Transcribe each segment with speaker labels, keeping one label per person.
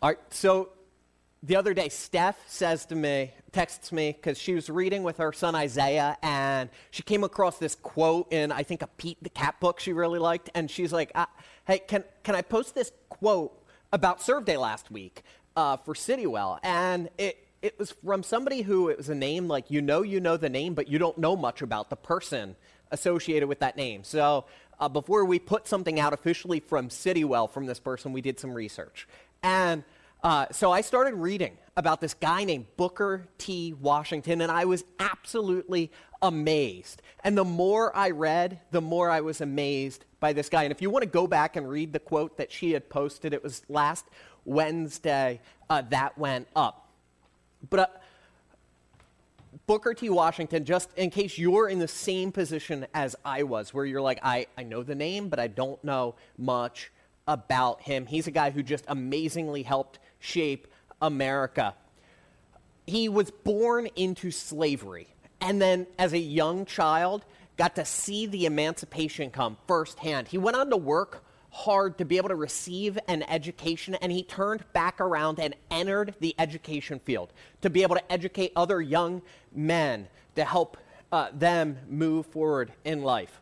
Speaker 1: All right, so the other day, Steph says to me, texts me, because she was reading with her son Isaiah, and she came across this quote in, I think, a Pete the Cat book she really liked. And she's like, uh, Hey, can, can I post this quote about Serve Day last week uh, for Citywell? And it, it was from somebody who it was a name like you know you know the name, but you don't know much about the person associated with that name. So uh, before we put something out officially from Citywell from this person, we did some research. And uh, so I started reading about this guy named Booker T. Washington, and I was absolutely amazed. And the more I read, the more I was amazed by this guy. And if you want to go back and read the quote that she had posted, it was last Wednesday uh, that went up. But uh, Booker T. Washington, just in case you're in the same position as I was, where you're like, I, I know the name, but I don't know much about him. He's a guy who just amazingly helped shape America. He was born into slavery, and then as a young child, got to see the emancipation come firsthand. He went on to work hard to be able to receive an education, and he turned back around and entered the education field to be able to educate other young men to help uh, them move forward in life.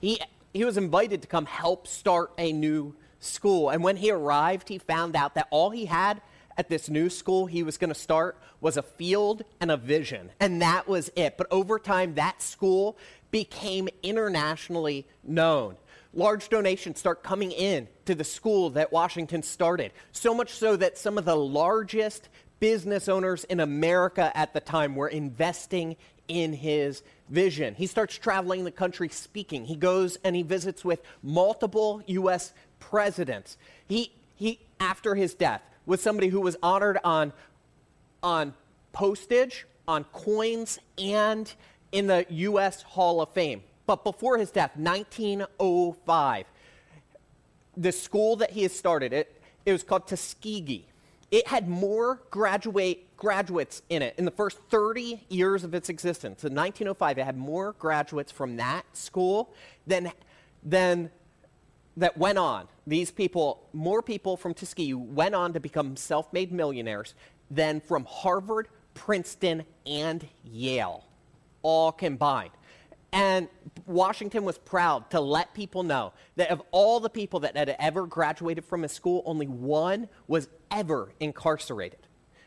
Speaker 1: He, he was invited to come help start a new school. And when he arrived, he found out that all he had at this new school he was going to start was a field and a vision. And that was it. But over time, that school became internationally known. Large donations start coming in to the school that Washington started. So much so that some of the largest business owners in America at the time were investing in his vision. He starts traveling the country speaking. He goes and he visits with multiple U.S presidents. He, he, after his death, was somebody who was honored on, on postage, on coins, and in the U.S. Hall of Fame. But before his death, 1905, the school that he had started, it, it was called Tuskegee. It had more graduate, graduates in it in the first 30 years of its existence. In 1905, it had more graduates from that school than, than that went on, these people, more people from Tuskegee went on to become self made millionaires than from Harvard, Princeton, and Yale, all combined. And Washington was proud to let people know that of all the people that had ever graduated from his school, only one was ever incarcerated.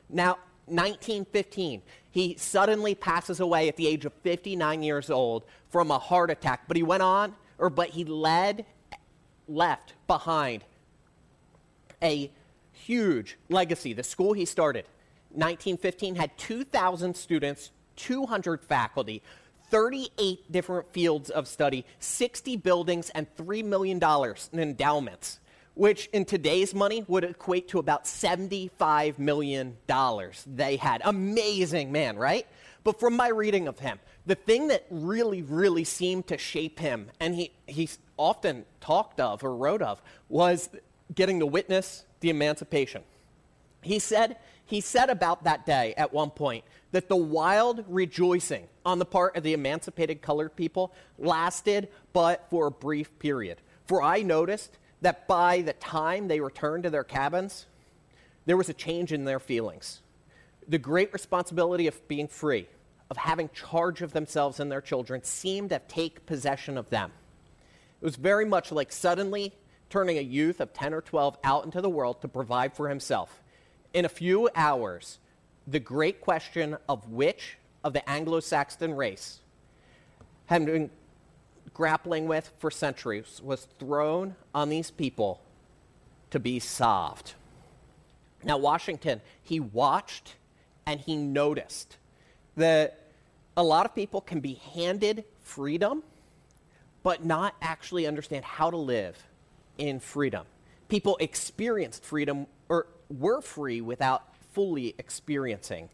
Speaker 1: Now, 1915, he suddenly passes away at the age of 59 years old from a heart attack, but he went on, or but he led left behind a huge legacy. The school he started, 1915, had 2,000 students, 200 faculty, 38 different fields of study, 60 buildings, and $3 million in endowments, which in today's money would equate to about $75 million they had. Amazing man, right? But from my reading of him, the thing that really, really seemed to shape him, and he, he often talked of or wrote of, was getting to witness the emancipation. He said, he said about that day at one point that the wild rejoicing on the part of the emancipated colored people lasted but for a brief period. For I noticed that by the time they returned to their cabins, there was a change in their feelings. The great responsibility of being free, of having charge of themselves and their children, seemed to take possession of them. It was very much like suddenly turning a youth of 10 or 12 out into the world to provide for himself. In a few hours, the great question of which of the Anglo Saxon race been grappling with for centuries was thrown on these people to be solved. Now, Washington, he watched and he noticed that a lot of people can be handed freedom but not actually understand how to live in freedom. People experienced freedom or were free without fully experiencing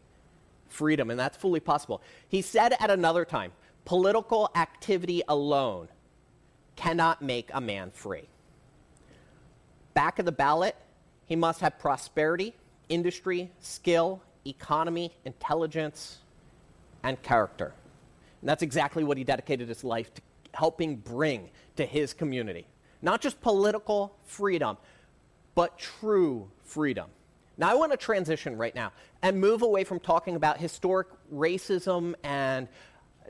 Speaker 1: freedom, and that's fully possible. He said at another time political activity alone cannot make a man free. Back of the ballot, he must have prosperity, industry, skill, economy, intelligence, and character. And that's exactly what he dedicated his life to helping bring to his community. Not just political freedom, but true freedom. Now, I want to transition right now and move away from talking about historic racism and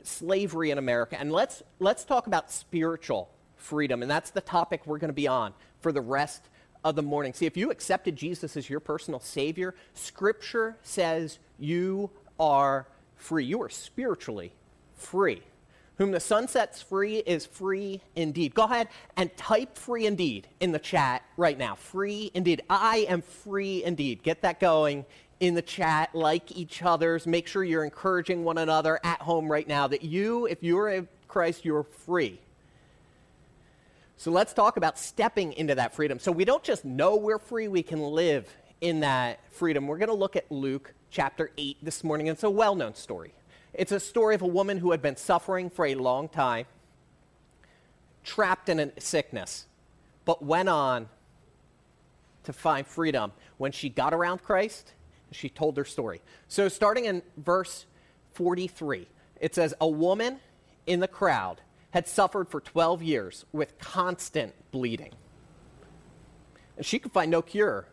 Speaker 1: slavery in America, and let's, let's talk about spiritual freedom. And that's the topic we're going to be on for the rest of the morning. See, if you accepted Jesus as your personal Savior, Scripture says you are free. You are spiritually free. Whom the son sets free is free indeed. Go ahead and type free indeed in the chat right now. Free indeed. I am free indeed. Get that going in the chat, like each other's. Make sure you're encouraging one another at home right now that you, if you're in Christ, you're free. So let's talk about stepping into that freedom. So we don't just know we're free, we can live in that freedom. We're going to look at Luke chapter 8 this morning. It's a well known story. It's a story of a woman who had been suffering for a long time, trapped in a sickness, but went on to find freedom when she got around Christ. She told her story. So, starting in verse 43, it says, A woman in the crowd had suffered for 12 years with constant bleeding. And she could find no cure.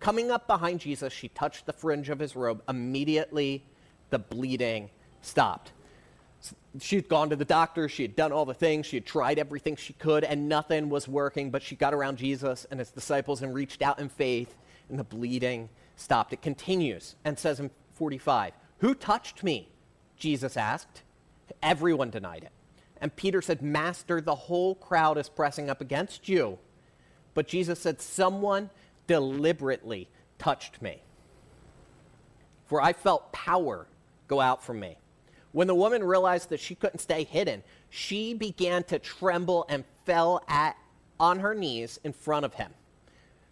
Speaker 1: Coming up behind Jesus, she touched the fringe of his robe. Immediately, the bleeding stopped. She had gone to the doctor, she had done all the things, she had tried everything she could, and nothing was working. But she got around Jesus and his disciples and reached out in faith, and the bleeding stopped. It continues and says in 45, Who touched me? Jesus asked. Everyone denied it. And Peter said, Master, the whole crowd is pressing up against you. But Jesus said, Someone deliberately touched me. For I felt power go out from me. When the woman realized that she couldn't stay hidden, she began to tremble and fell at, on her knees in front of him.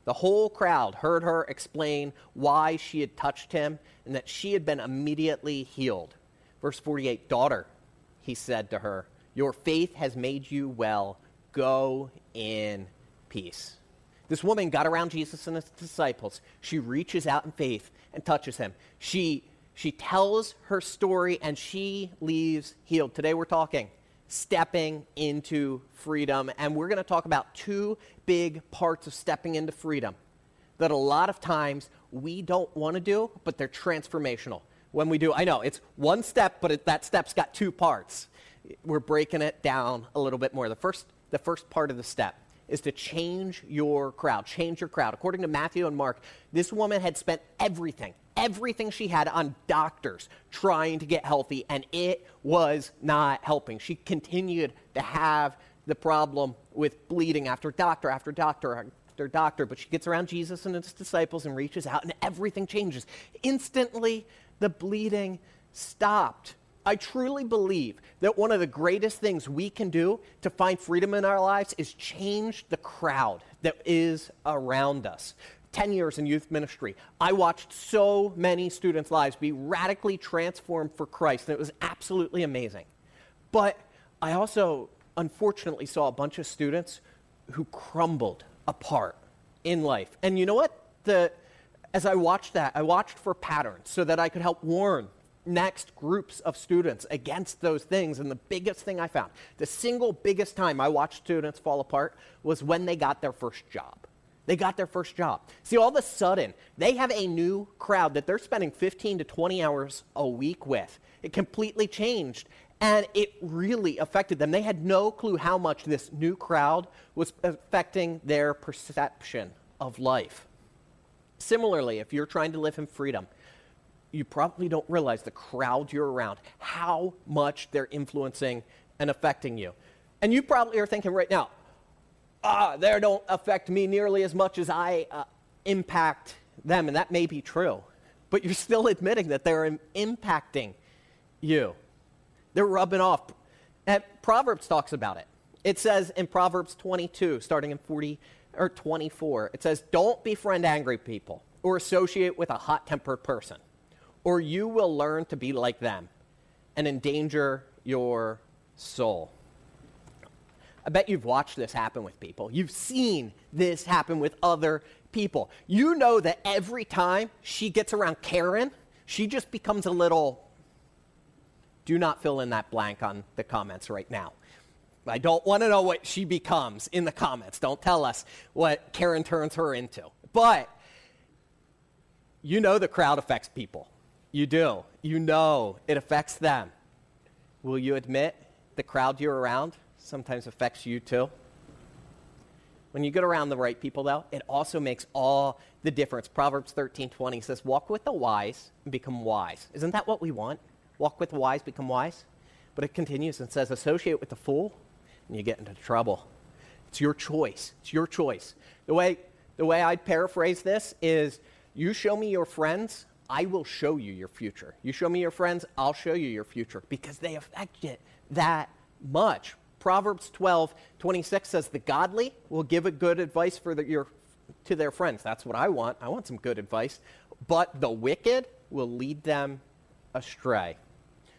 Speaker 1: The whole crowd heard her explain why she had touched him and that she had been immediately healed. Verse 48 Daughter, he said to her, your faith has made you well. Go in peace. This woman got around Jesus and his disciples. She reaches out in faith and touches him. She, she tells her story and she leaves healed. Today we're talking stepping into freedom. And we're going to talk about two big parts of stepping into freedom that a lot of times we don't want to do, but they're transformational. When we do, I know it's one step, but it, that step's got two parts we're breaking it down a little bit more. The first, the first part of the step is to change your crowd. Change your crowd. According to Matthew and Mark, this woman had spent everything, everything she had on doctors trying to get healthy, and it was not helping. She continued to have the problem with bleeding after doctor after doctor after doctor, but she gets around Jesus and his disciples and reaches out, and everything changes. Instantly, the bleeding stopped. I truly believe that one of the greatest things we can do to find freedom in our lives is change the crowd that is around us. 10 years in youth ministry, I watched so many students' lives be radically transformed for Christ, and it was absolutely amazing. But I also, unfortunately, saw a bunch of students who crumbled apart in life. And you know what? The, as I watched that, I watched for patterns so that I could help warn next groups of students against those things. And the biggest thing I found, the single biggest time I watched students fall apart was when they got their first job. They got their first job. See, all of a sudden, they have a new crowd that they're spending 15 to 20 hours a week with. It completely changed, and it really affected them. They had no clue how much this new crowd was affecting their perception of life. Similarly, if you're trying to live in freedom, you probably don't realize the crowd you're around, how much they're influencing and affecting you. And you probably are thinking right now, ah, they don't affect me nearly as much as I uh, impact them. And that may be true. But you're still admitting that they're impacting you. They're rubbing off. And Proverbs talks about it. It says in Proverbs 22, starting in 40 or 24, it says, Don't befriend angry people or associate with a hot tempered person or you will learn to be like them and endanger your soul. I bet you've watched this happen with people. You've seen this happen with other people. You know that every time she gets around Karen, she just becomes a little. Do not fill in that blank on the comments right now. I don't want to know what she becomes in the comments. Don't tell us what Karen turns her into. But you know the crowd affects people. You do. You know it affects them. Will you admit the crowd you're around sometimes affects you too? When you get around the right people, though, it also makes all the difference. Proverbs 13 20 says, Walk with the wise and become wise. Isn't that what we want? Walk with the wise, become wise? But it continues and says, Associate with the fool, and you get into trouble. It's your choice. It's your choice. The way, the way I'd paraphrase this is you show me your friends, I will show you your future. You show me your friends, I'll show you your future because they affect it that much. Proverbs 12, 26 says, The godly will give a good advice for the, your, to their friends. That's what I want. I want some good advice. But the wicked will lead them astray.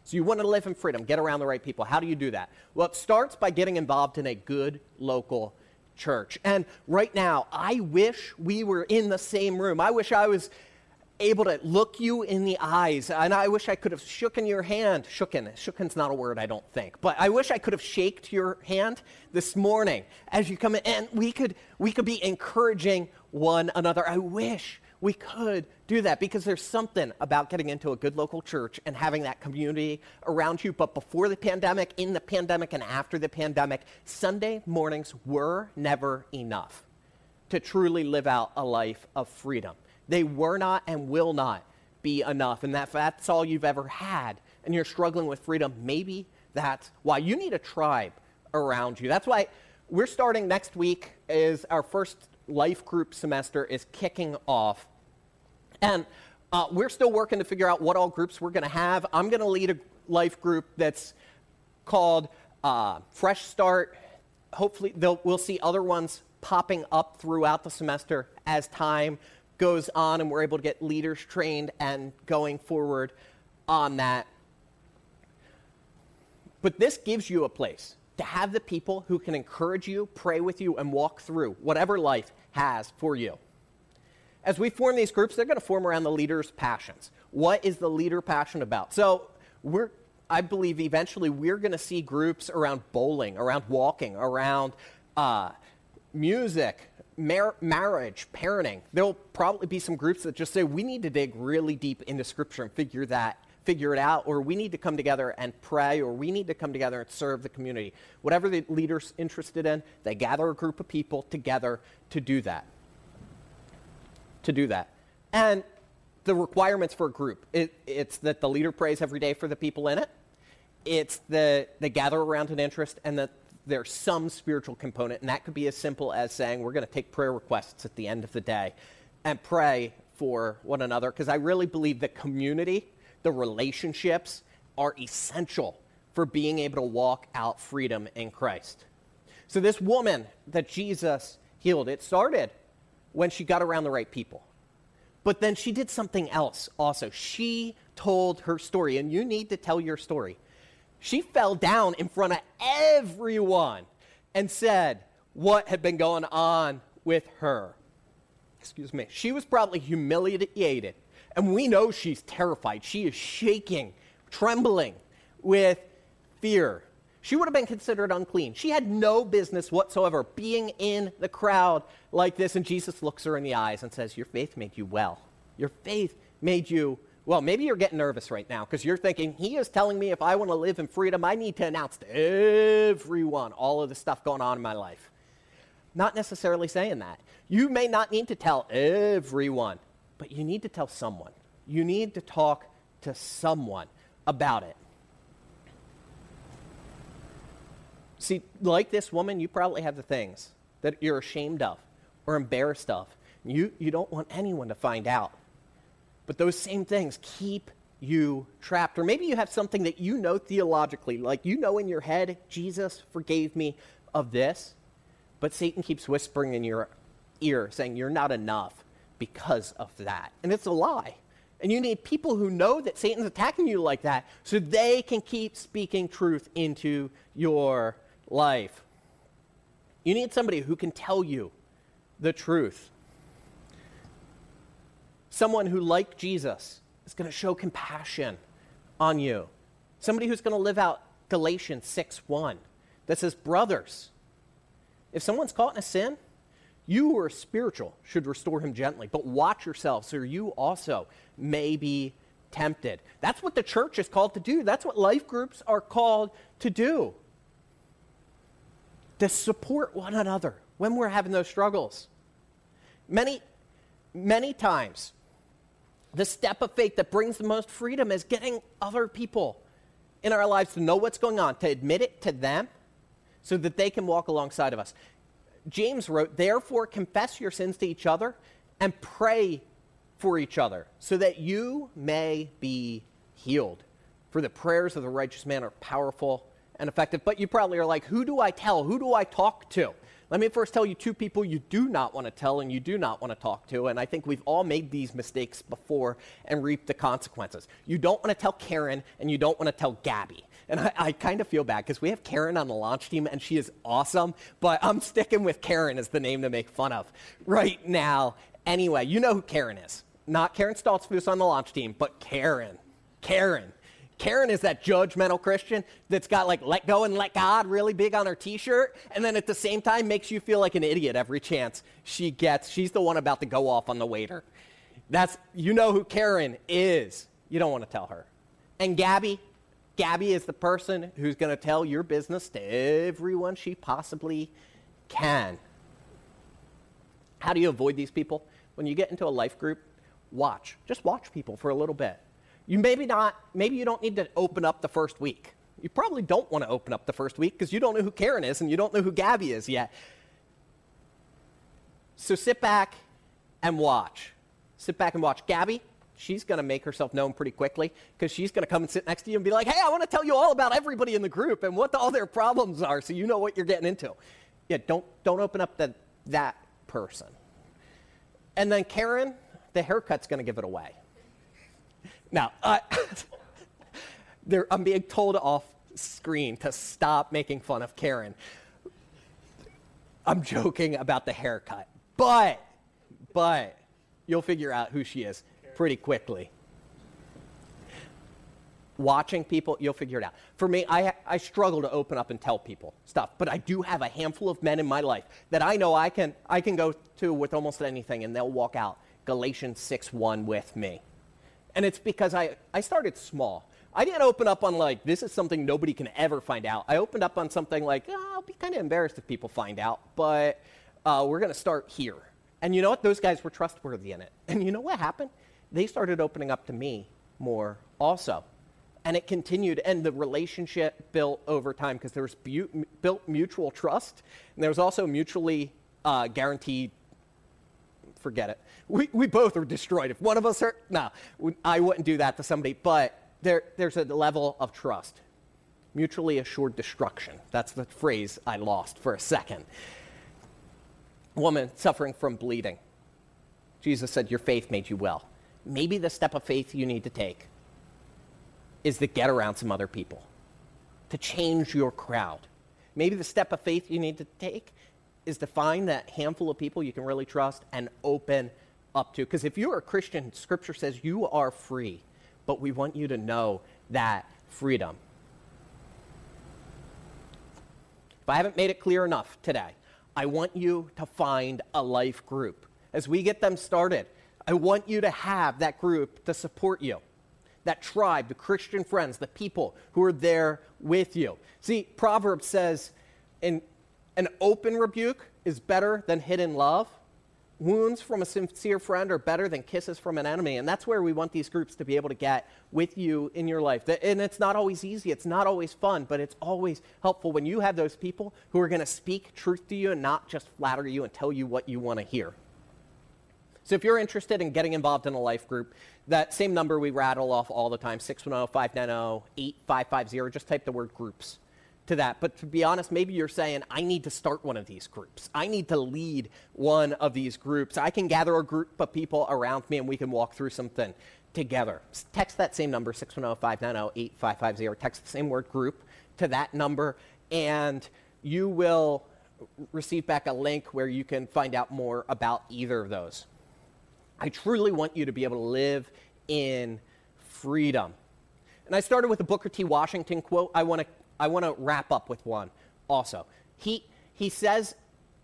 Speaker 1: So you want to live in freedom, get around the right people. How do you do that? Well, it starts by getting involved in a good local church. And right now, I wish we were in the same room. I wish I was able to look you in the eyes. And I wish I could have shooken your hand. Shooken. Shooken's not a word, I don't think. But I wish I could have shaked your hand this morning as you come in. And we could, we could be encouraging one another. I wish we could do that because there's something about getting into a good local church and having that community around you. But before the pandemic, in the pandemic, and after the pandemic, Sunday mornings were never enough to truly live out a life of freedom. They were not and will not be enough. And that, that's all you've ever had, and you're struggling with freedom, maybe that's why you need a tribe around you. That's why we're starting next week is our first life group semester is kicking off and uh, we're still working to figure out what all groups we're going to have. I'm going to lead a life group that's called uh, Fresh Start. Hopefully, we'll see other ones popping up throughout the semester as time goes on and we're able to get leaders trained and going forward on that. But this gives you a place to have the people who can encourage you, pray with you, and walk through whatever life has for you as we form these groups, they're going to form around the leader's passions. What is the leader passionate about? So we're, I believe eventually we're going to see groups around bowling, around walking, around uh, music, mar- marriage, parenting. There'll probably be some groups that just say we need to dig really deep into Scripture and figure that figure it out, or we need to come together and pray, or we need to come together and serve the community. Whatever the leader's interested in, they gather a group of people together to do that to do that. And the requirements for a group it, it's that the leader prays every day for the people in it, it's that they gather around an interest, and that there's some spiritual component. And that could be as simple as saying, we're going to take prayer requests at the end of the day and pray for one another. Because I really believe that community, the relationships, are essential for being able to walk out freedom in Christ. So, this woman that Jesus healed, it started when she got around the right people. But then she did something else also. She told her story, and you need to tell your story. She fell down in front of everyone and said what had been going on with her. Excuse me. She was probably humiliated, and we know she's terrified. She is shaking, trembling with fear she would have been considered unclean. She had no business whatsoever being in the crowd like this. And Jesus looks her in the eyes and says, Your faith made you well. Your faith made you well. Maybe you're getting nervous right now because you're thinking, He is telling me if I want to live in freedom, I need to announce to everyone all of the stuff going on in my life. Not necessarily saying that. You may not need to tell everyone, but you need to tell someone. You need to talk to someone about it. See, like this woman, you probably have the things that you're ashamed of or embarrassed of. You, you don't want anyone to find out. But those same things keep you trapped. Or maybe you have something that you know theologically, like you know in your head, Jesus forgave me of this, but Satan keeps whispering in your ear saying, You're not enough because of that. And it's a lie. And you need people who know that Satan's attacking you like that so they can keep speaking truth into your life. You need somebody who can tell you the truth. Someone who, like Jesus, is going to show compassion on you. Somebody who's going to live out Galatians 6 1. that says, Brothers, if someone's caught in a sin, you who are spiritual should restore him gently, but watch yourselves, or you also may be tempted. That's what the church is called to do. That's what life groups are called to do. To support one another when we're having those struggles. Many, many times, the step of faith that brings the most freedom is getting other people in our lives to know what's going on, to admit it to them so that they can walk alongside of us. James wrote, Therefore, confess your sins to each other and pray for each other so that you may be healed. For the prayers of the righteous man are powerful and effective. But you probably are like, Who do I tell? Who do I talk to? Let me first tell you two people you do not want to tell and you do not want to talk to. And I think we've all made these mistakes before and reaped the consequences. You don't want to tell Karen and you don't want to tell Gabby. And I, I kind of feel bad because we have Karen on the launch team and she is awesome, but I'm sticking with Karen as the name to make fun of right now. Anyway, you know who Karen is. Not Karen Stoltzfus on the launch team, but Karen. Karen. Karen is that judgmental Christian that's got like let go and let God really big on her t shirt, and then at the same time makes you feel like an idiot every chance she gets. She's the one about to go off on the waiter. That's, you know who Karen is. You don't want to tell her. And Gabby, Gabby is the person who's going to tell your business to everyone she possibly can. How do you avoid these people? When you get into a life group, watch. Just watch people for a little bit. You maybe not, maybe you don't need to open up the first week. You probably don't want to open up the first week because you don't know who Karen is and you don't know who Gabby is yet. So sit back and watch. Sit back and watch. Gabby, she's going to make herself known pretty quickly because she's going to come and sit next to you and be like, hey, I want to tell you all about everybody in the group and what the, all their problems are so you know what you're getting into. Yeah, don't, don't open up the, that person. And then Karen, the haircut's going to give it away. Now, uh, I'm being told off screen to stop making fun of Karen. I'm joking about the haircut, but, but you'll figure out who she is pretty quickly. Watching people, you'll figure it out. For me, I, I struggle to open up and tell people stuff, but I do have a handful of men in my life that I know I can, I can go to with almost anything and they'll walk out Galatians 6 1 with me. And it's because I, I started small. I didn't open up on like, this is something nobody can ever find out. I opened up on something like, oh, I'll be kind of embarrassed if people find out, but uh, we're going to start here. And you know what? Those guys were trustworthy in it. And you know what happened? They started opening up to me more also. And it continued, and the relationship built over time because there was bu- built mutual trust, and there was also mutually uh, guaranteed forget it. We, we both are destroyed. If one of us are, no, I wouldn't do that to somebody, but there, there's a level of trust. Mutually assured destruction. That's the phrase I lost for a second. Woman suffering from bleeding. Jesus said, Your faith made you well. Maybe the step of faith you need to take is to get around some other people, to change your crowd. Maybe the step of faith you need to take is to find that handful of people you can really trust and open up to. Because if you're a Christian, Scripture says you are free, but we want you to know that freedom. If I haven't made it clear enough today, I want you to find a life group. As we get them started, I want you to have that group to support you. That tribe, the Christian friends, the people who are there with you. See, Proverbs says in an open rebuke is better than hidden love. Wounds from a sincere friend are better than kisses from an enemy. And that's where we want these groups to be able to get with you in your life. And it's not always easy, it's not always fun, but it's always helpful when you have those people who are going to speak truth to you and not just flatter you and tell you what you want to hear. So if you're interested in getting involved in a life group, that same number we rattle off all the time 610 590 8550, just type the word groups to that. But to be honest, maybe you're saying, I need to start one of these groups. I need to lead one of these groups. I can gather a group of people around me and we can walk through something together. Text that same number, 610 590 8550. Text the same word group to that number, and you will receive back a link where you can find out more about either of those. I truly want you to be able to live in freedom. And I started with a Booker T. Washington quote. I want to I want to wrap up with one. also. He, he says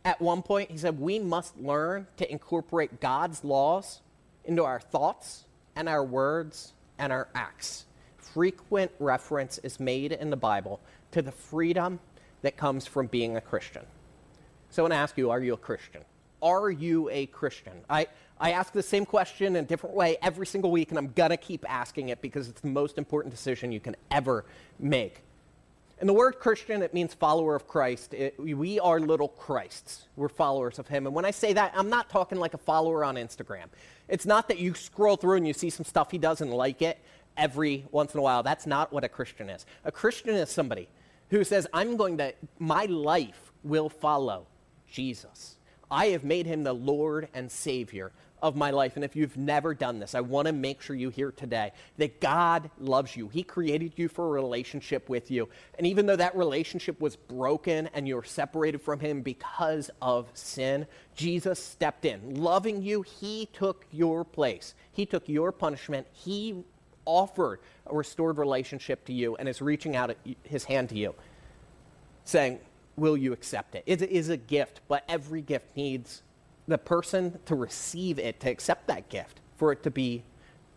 Speaker 1: at one point, he said, we must learn to incorporate God's laws into our thoughts and our words and our acts. Frequent reference is made in the Bible to the freedom that comes from being a Christian. So I want to ask you, are you a Christian? Are you a Christian? I, I ask the same question in a different way every single week, and I'm going to keep asking it because it's the most important decision you can ever make. And the word Christian, it means follower of Christ. It, we are little Christs. We're followers of Him. And when I say that, I'm not talking like a follower on Instagram. It's not that you scroll through and you see some stuff He doesn't like it every once in a while. That's not what a Christian is. A Christian is somebody who says, I'm going to, my life will follow Jesus. I have made Him the Lord and Savior of my life. And if you've never done this, I want to make sure you hear today that God loves you. He created you for a relationship with you. And even though that relationship was broken and you're separated from Him because of sin, Jesus stepped in. Loving you, He took your place, He took your punishment. He offered a restored relationship to you and is reaching out His hand to you, saying, Will you accept it? It is a gift, but every gift needs the person to receive it, to accept that gift, for it to be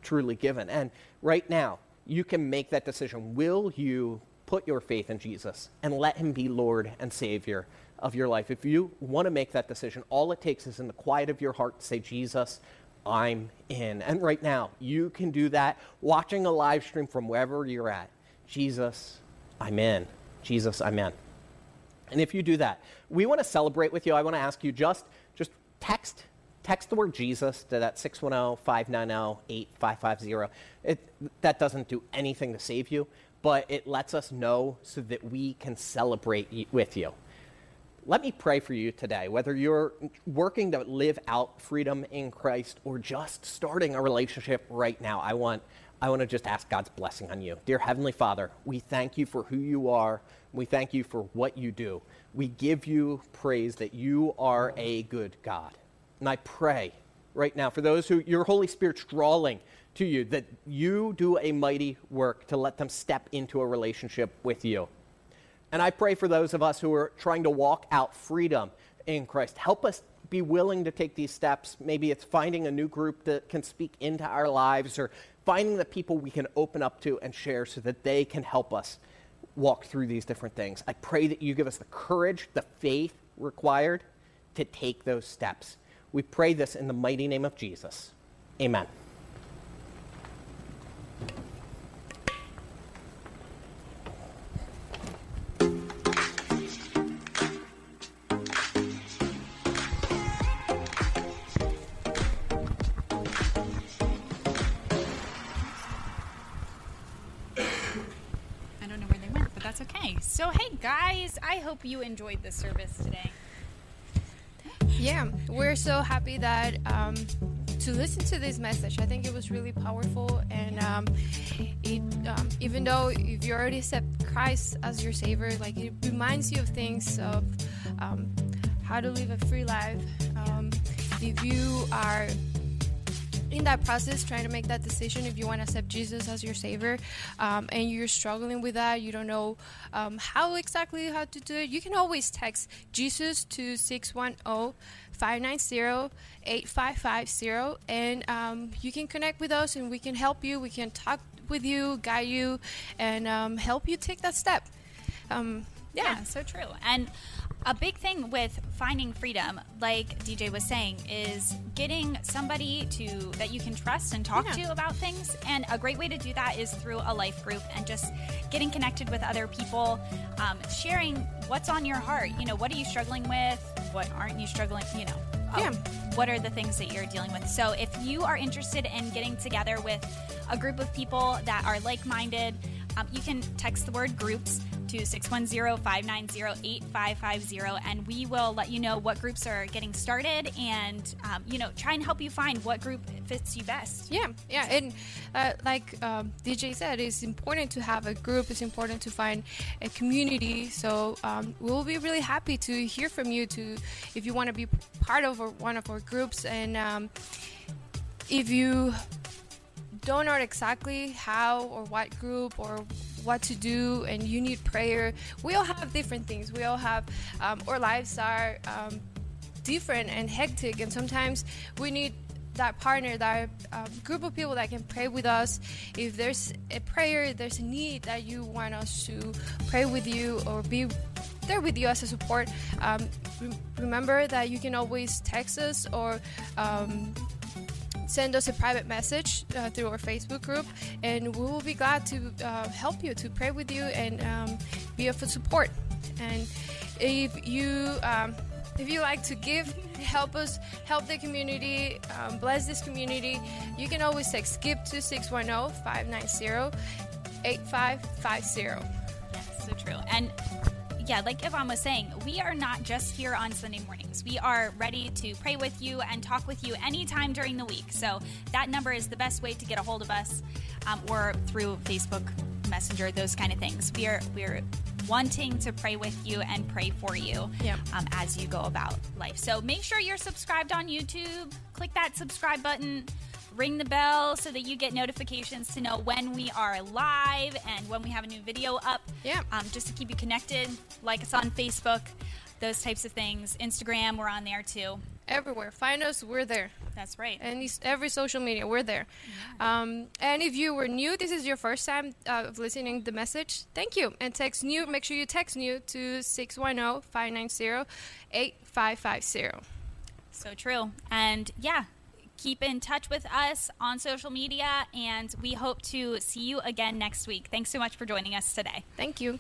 Speaker 1: truly given. And right now, you can make that decision. Will you put your faith in Jesus and let him be Lord and Savior of your life? If you want to make that decision, all it takes is in the quiet of your heart to say, Jesus, I'm in. And right now, you can do that watching a live stream from wherever you're at. Jesus, I'm in. Jesus, I'm in. And if you do that, we want to celebrate with you. I want to ask you just text text the word Jesus to that 610-590-8550. that doesn't do anything to save you, but it lets us know so that we can celebrate with you. Let me pray for you today, whether you're working to live out freedom in Christ or just starting a relationship right now. I want, I want to just ask God's blessing on you. Dear Heavenly Father, we thank you for who you are. We thank you for what you do we give you praise that you are a good God. And I pray right now for those who your Holy Spirit's drawing to you that you do a mighty work to let them step into a relationship with you. And I pray for those of us who are trying to walk out freedom in Christ. Help us be willing to take these steps. Maybe it's finding a new group that can speak into our lives or finding the people we can open up to and share so that they can help us walk through these different things. I pray that you give us the courage, the faith required to take those steps. We pray this in the mighty name of Jesus. Amen.
Speaker 2: Hope you enjoyed this service today.
Speaker 3: Yeah, we're so happy that um, to listen to this message. I think it was really powerful, and um, it um, even though if you already accept Christ as your Savior, like it reminds you of things of um, how to live a free life. Um, if you are in that process trying to make that decision if you want to accept jesus as your savior um, and you're struggling with that you don't know um, how exactly how to do it you can always text jesus to 610 590 8550 and um, you can connect with us and we can help you we can talk with you guide you and um, help you take that step
Speaker 2: um, yeah. yeah so true and a big thing with finding freedom, like DJ was saying, is getting somebody to that you can trust and talk yeah. to about things. And a great way to do that is through a life group and just getting connected with other people, um, sharing what's on your heart. You know, what are you struggling with? What aren't you struggling? You know, um, yeah. what are the things that you're dealing with? So if you are interested in getting together with a group of people that are like-minded, um, you can text the word groups to 610-590-8550 and we will let you know what groups are getting started and um, you know try and help you find what group fits you best.
Speaker 3: Yeah yeah and uh, like um, dj said it's important to have a group it's important to find a community so um, we'll be really happy to hear from you to if you want to be part of one of our groups and um, if you don't know exactly how or what group or what to do and you need prayer, we all have different things. We all have, um, our lives are um, different and hectic, and sometimes we need that partner, that um, group of people that can pray with us. If there's a prayer, there's a need that you want us to pray with you or be there with you as a support, um, re- remember that you can always text us or um, send us a private message uh, through our Facebook group, and we will be glad to uh, help you, to pray with you, and um, be of support. And if you um, if you like to give, help us, help the community, um, bless this community, you can always text skip to 610 590 8550.
Speaker 2: Yes, so true. And yeah, like Yvonne was saying, we are not just here on Sunday mornings. We are ready to pray with you and talk with you anytime during the week. So that number is the best way to get a hold of us, um, or through Facebook Messenger, those kind of things. We are we're wanting to pray with you and pray for you
Speaker 3: Yep.
Speaker 2: um, as you go about life. So make sure you're subscribed on YouTube. Click that subscribe button. Ring the bell so that you get notifications to know when we are live and when we have a new video up.
Speaker 3: Yeah.
Speaker 2: Um, just to keep you connected. Like us on Facebook, those types of things. Instagram, we're on there too.
Speaker 3: Everywhere. Find us, we're there.
Speaker 2: That's right.
Speaker 3: And every social media, we're there. Um, and if you were new, this is your first time uh, of listening the message, thank you. And text new, make sure you text new to oh, 610 590 8550.
Speaker 2: So true. And yeah, keep in touch with us on social media, and we hope to see you again next week. Thanks so much for joining us today.
Speaker 3: Thank you.